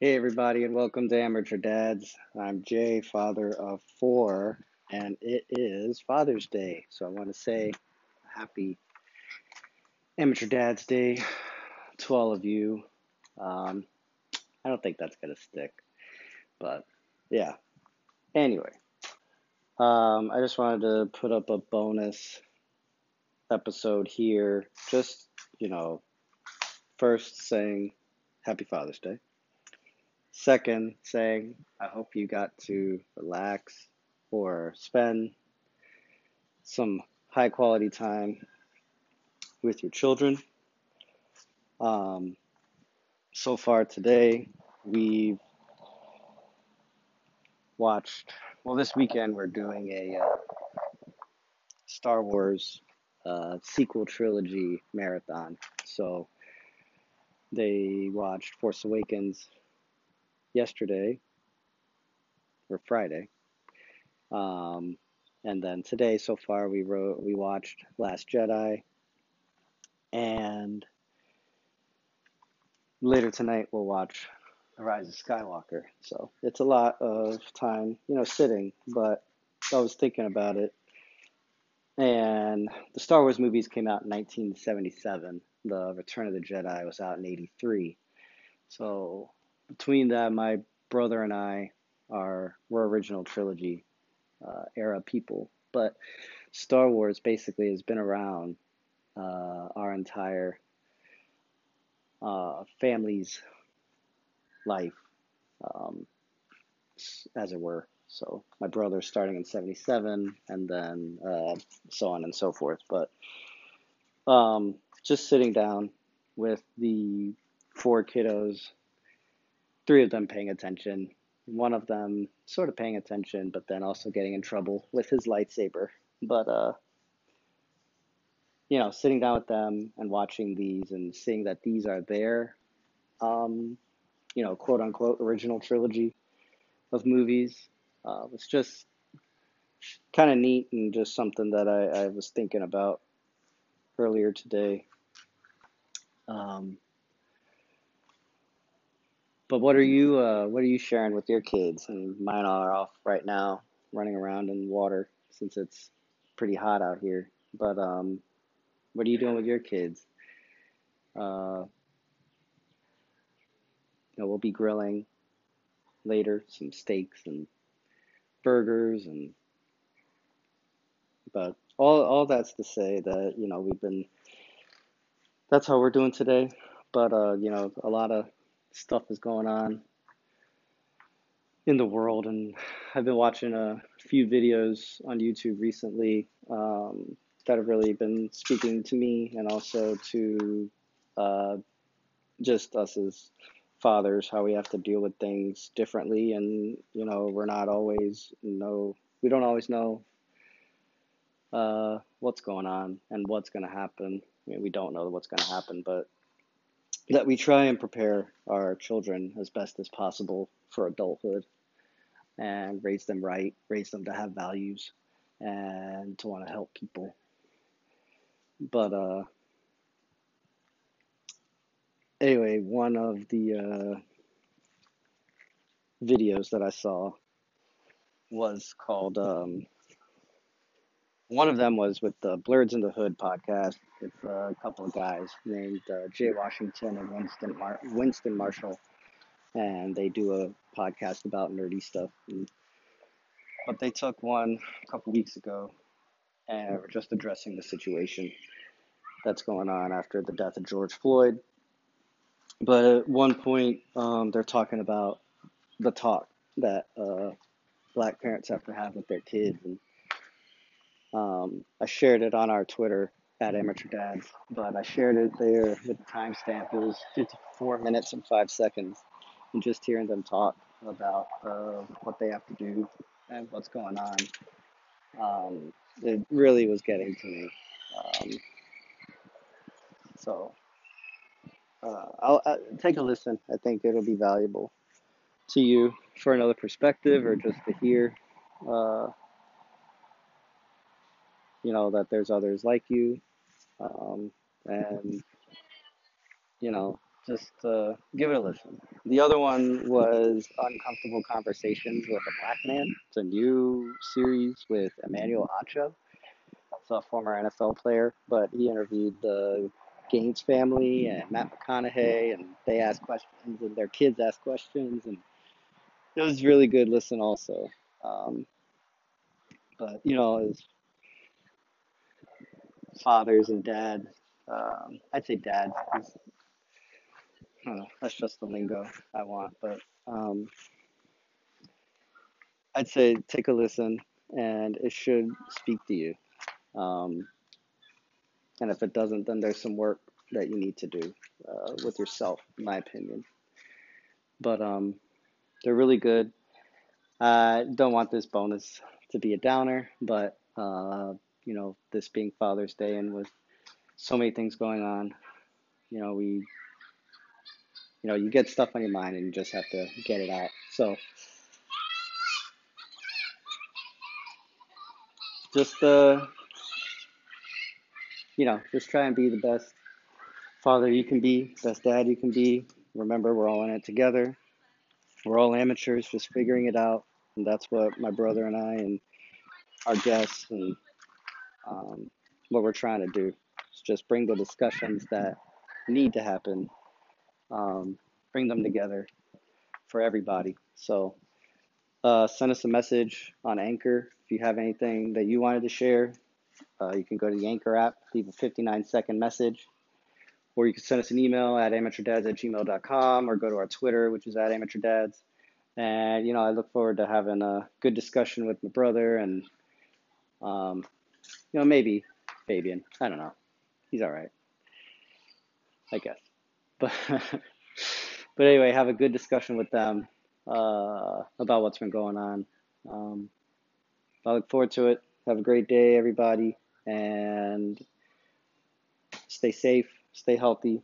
Hey, everybody, and welcome to Amateur Dads. I'm Jay, father of four, and it is Father's Day. So I want to say happy Amateur Dads Day to all of you. Um, I don't think that's going to stick, but yeah. Anyway, um, I just wanted to put up a bonus episode here. Just, you know, first saying Happy Father's Day. Second, saying I hope you got to relax or spend some high quality time with your children. Um, so far today, we've watched, well, this weekend we're doing a uh, Star Wars uh, sequel trilogy marathon. So they watched Force Awakens yesterday or Friday. Um, and then today, so far, we wrote, we watched Last Jedi, and later tonight we'll watch The Rise of Skywalker. So it's a lot of time, you know, sitting. But I was thinking about it, and the Star Wars movies came out in 1977. The Return of the Jedi was out in '83. So between that, my brother and I are we're original trilogy uh, era people, but Star Wars basically has been around uh, our entire uh, family's life, um, as it were. So my brother starting in '77, and then uh, so on and so forth. But um, just sitting down with the four kiddos, three of them paying attention, one of them sort of paying attention, but then also getting in trouble with his lightsaber. But uh, you know, sitting down with them and watching these and seeing that these are their, um, you know, quote unquote original trilogy of movies uh, was just kind of neat and just something that I, I was thinking about earlier today. Um, but what are you uh, what are you sharing with your kids? And mine are off right now, running around in water since it's pretty hot out here. But um, what are you doing with your kids? Uh, you know, we'll be grilling later some steaks and burgers and but all all that's to say that you know we've been that's how we're doing today but uh you know a lot of stuff is going on in the world and I've been watching a few videos on YouTube recently um, that have really been speaking to me and also to uh, just us as fathers how we have to deal with things differently. And you know we're not always know we don't always know uh, what's going on and what's going to happen. I mean, we don't know what's going to happen but that we try and prepare our children as best as possible for adulthood and raise them right raise them to have values and to want to help people. But uh anyway one of the uh videos that I saw was called um, one of them was with the Blurs in the Hood podcast. It's a couple of guys named uh, Jay Washington and Winston Mar- Winston Marshall, and they do a podcast about nerdy stuff. And, but they took one a couple weeks ago, and were just addressing the situation that's going on after the death of George Floyd. But at one point, um, they're talking about the talk that uh, black parents have to have with their kids. And um, I shared it on our Twitter at Amateur Dads, but I shared it there with the timestamp. It was 54 minutes and five seconds. And just hearing them talk about uh, what they have to do and what's going on, um, it really was getting to me. Um, so uh, I'll, I'll take a listen. I think it'll be valuable to you for another perspective or just to hear, uh, you know, that there's others like you. Um, and, you know, just uh, give it a listen. The other one was Uncomfortable Conversations with a Black Man. It's a new series with Emmanuel Acho. It's a former NFL player, but he interviewed the Gaines family and Matt McConaughey, and they asked questions, and their kids asked questions, and it was really good listen also. Um, but you know, as fathers and dads, um, I'd say don't know, that's just the lingo I want, but um, I'd say take a listen, and it should speak to you. Um, and if it doesn't, then there's some work that you need to do uh, with yourself, in my opinion. But um, they're really good. I don't want this bonus to be a downer, but uh, you know, this being Father's Day and with so many things going on, you know, we, you know, you get stuff on your mind and you just have to get it out. So just, uh, you know, just try and be the best father you can be, best dad you can be. Remember, we're all in it together. We're all amateurs, just figuring it out, and that's what my brother and I and our guests and um, what we're trying to do. Is just bring the discussions that need to happen, um, bring them together for everybody. So uh, send us a message on Anchor if you have anything that you wanted to share. Uh, you can go to the Anchor app, leave a 59 second message, or you can send us an email at amateurdads at gmail.com or go to our Twitter, which is at amateurdads. And, you know, I look forward to having a good discussion with my brother and, um, you know, maybe Fabian. I don't know. He's all right, I guess. But, but anyway, have a good discussion with them uh, about what's been going on. Um, I look forward to it. Have a great day, everybody, and stay safe, stay healthy,